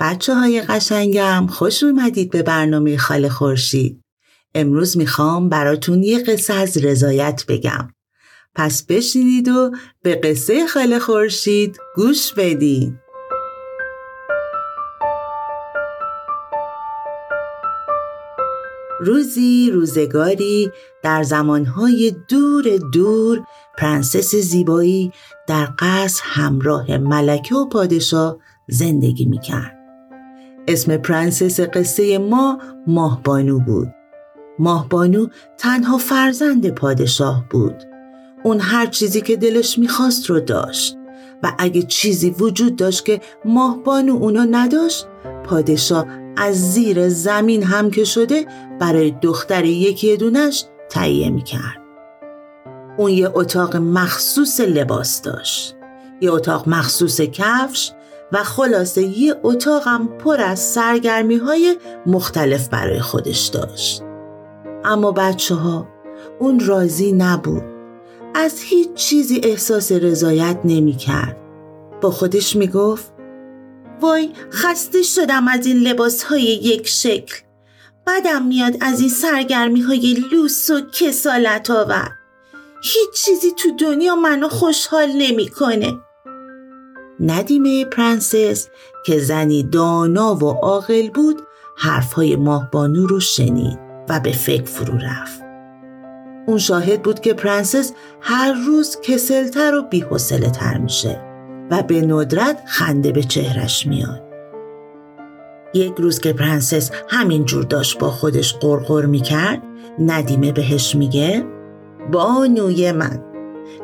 بچه های قشنگم خوش اومدید به برنامه خاله خورشید. امروز می‌خوام براتون یه قصه از رضایت بگم. پس بشینید و به قصه خاله خورشید گوش بدید. روزی روزگاری در زمانهای دور دور پرنسس زیبایی در قصر همراه ملکه و پادشاه زندگی می‌کرد. اسم پرنسس قصه ما ماهبانو بود. ماهبانو تنها فرزند پادشاه بود. اون هر چیزی که دلش می‌خواست رو داشت و اگه چیزی وجود داشت که ماهبانو اونا نداشت پادشاه از زیر زمین هم که شده برای دختر یکی دونش تهیه می‌کرد. اون یه اتاق مخصوص لباس داشت. یه اتاق مخصوص کفش و خلاصه یه اتاقم پر از سرگرمی های مختلف برای خودش داشت. اما بچه ها اون راضی نبود. از هیچ چیزی احساس رضایت نمی کرد. با خودش می گفت وای خسته شدم از این لباس های یک شکل. بدم میاد از این سرگرمی های لوس و کسالت آور. هیچ چیزی تو دنیا منو خوشحال نمی‌کنه. ندیمه پرنسس که زنی دانا و عاقل بود حرفهای ماهبانو رو شنید و به فکر فرو رفت. اون شاهد بود که پرنسس هر روز کسلتر و بی‌حوصله تر میشه و به ندرت خنده به چهرش میاد. یک روز که پرنسس همینجور داشت با خودش قرقر می‌کرد ندیمه بهش میگه بانوی من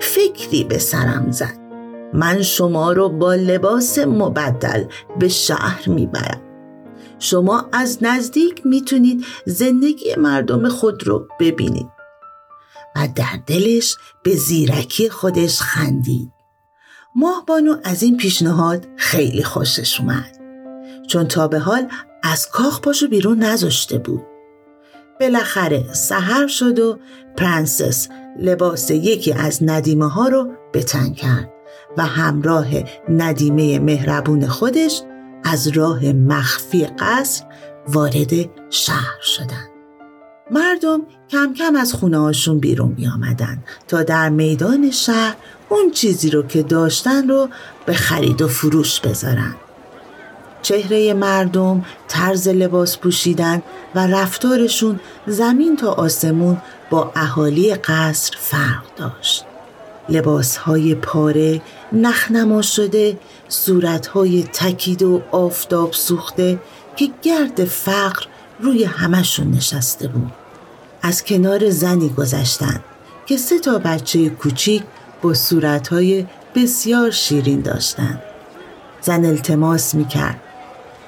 فکری به سرم زد من شما رو با لباس مبدل به شهر می‌برم. شما از نزدیک می‌تونید زندگی مردم خود رو ببینید و در دلش به زیرکی خودش خندید. ماهبانو از این پیشنهاد خیلی خوشش اومد چون تا به حال از کاخ پاشو بیرون نذاشته بود. بالاخره سحر شد و پرنسس لباس یکی از ندیمه ها رو به کرد. و همراه ندیمه مهربون خودش از راه مخفی قصر وارد شهر شدند. مردم کم کم از خونه هاشون بیرون می آمدن تا در میدان شهر اون چیزی رو که داشتن رو به خرید و فروش بذارن. چهره مردم، طرز لباس پوشیدن و رفتارشون زمین تا آسمون با اهالی قصر فرق داشت. لباسهای پاره، نخنما شده، صورتهای تکید و آفتاب سوخته که گرد فقر روی همشون نشسته بود. از کنار زنی گذشتن که سه تا بچه کوچیک با صورتهای بسیار شیرین داشتند. زن التماس می‌کرد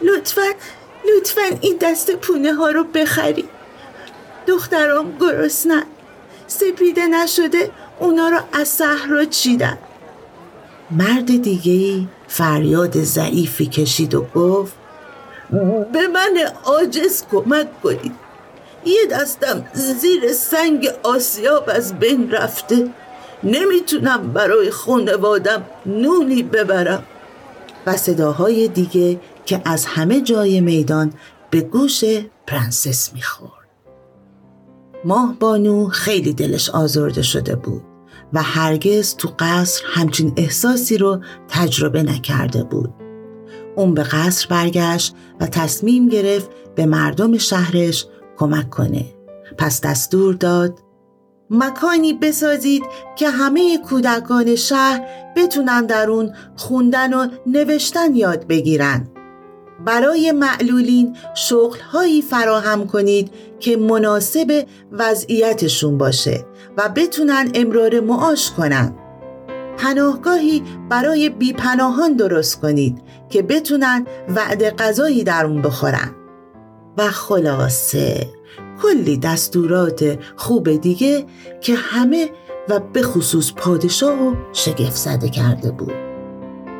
لطفا لطفا این دست پونه ها رو بخری دخترام گرسنن سپیده نشده اونا رو از صحرا چیدن. مرد دیگه فریاد ضعیفی کشید و گفت به من عاجز کمک کنید. یه دستم زیر سنگ آسیاب از بین رفته. نمی‌تونم برای خانوادم نونی ببرم. و صداهای دیگه که از همه جای میدان به گوش پرنسس می‌خورد. ماه بانو خیلی دلش آزرده شده بود و هرگز تو قصر همچین احساسی رو تجربه نکرده بود. اون به قصر برگشت و تصمیم گرفت به مردم شهرش کمک کنه. پس دستور داد مکانی بسازید که همه کودکان شهر بتونن در اون خوندن و نوشتن یاد بگیرن. برای معلولین شغلهایی فراهم کنید که مناسب وضعیتشون باشه و بتونن امرار معاش کنن. پناهگاهی برای بیپناهان درست کنید که بتونن وعده غذایی در اون بخورن. و خلاصه کلی دستورات خوب دیگه که همه و به خصوص پادشاه و شگفت زده کرده بود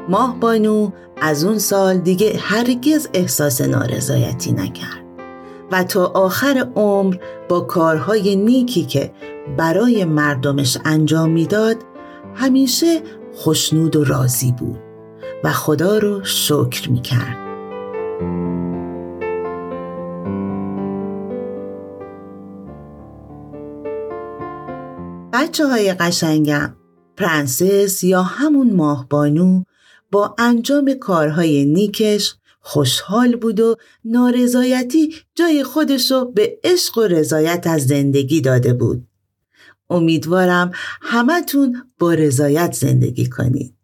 ماه بانو از اون سال دیگه هرگز احساس نارضایتی نکرد و تا آخر عمر با کارهای نیکی که برای مردمش انجام می‌داد همیشه خوشنود و راضی بود و خدا رو شکر می‌کرد. بچه های قشنگم پرنسس یا همون ماه بانو با انجام کارهای نیکش خوشحال بود و نارضایتی جای خودشو به عشق و رضایت از زندگی داده بود. امیدوارم همتون با رضایت زندگی کنید.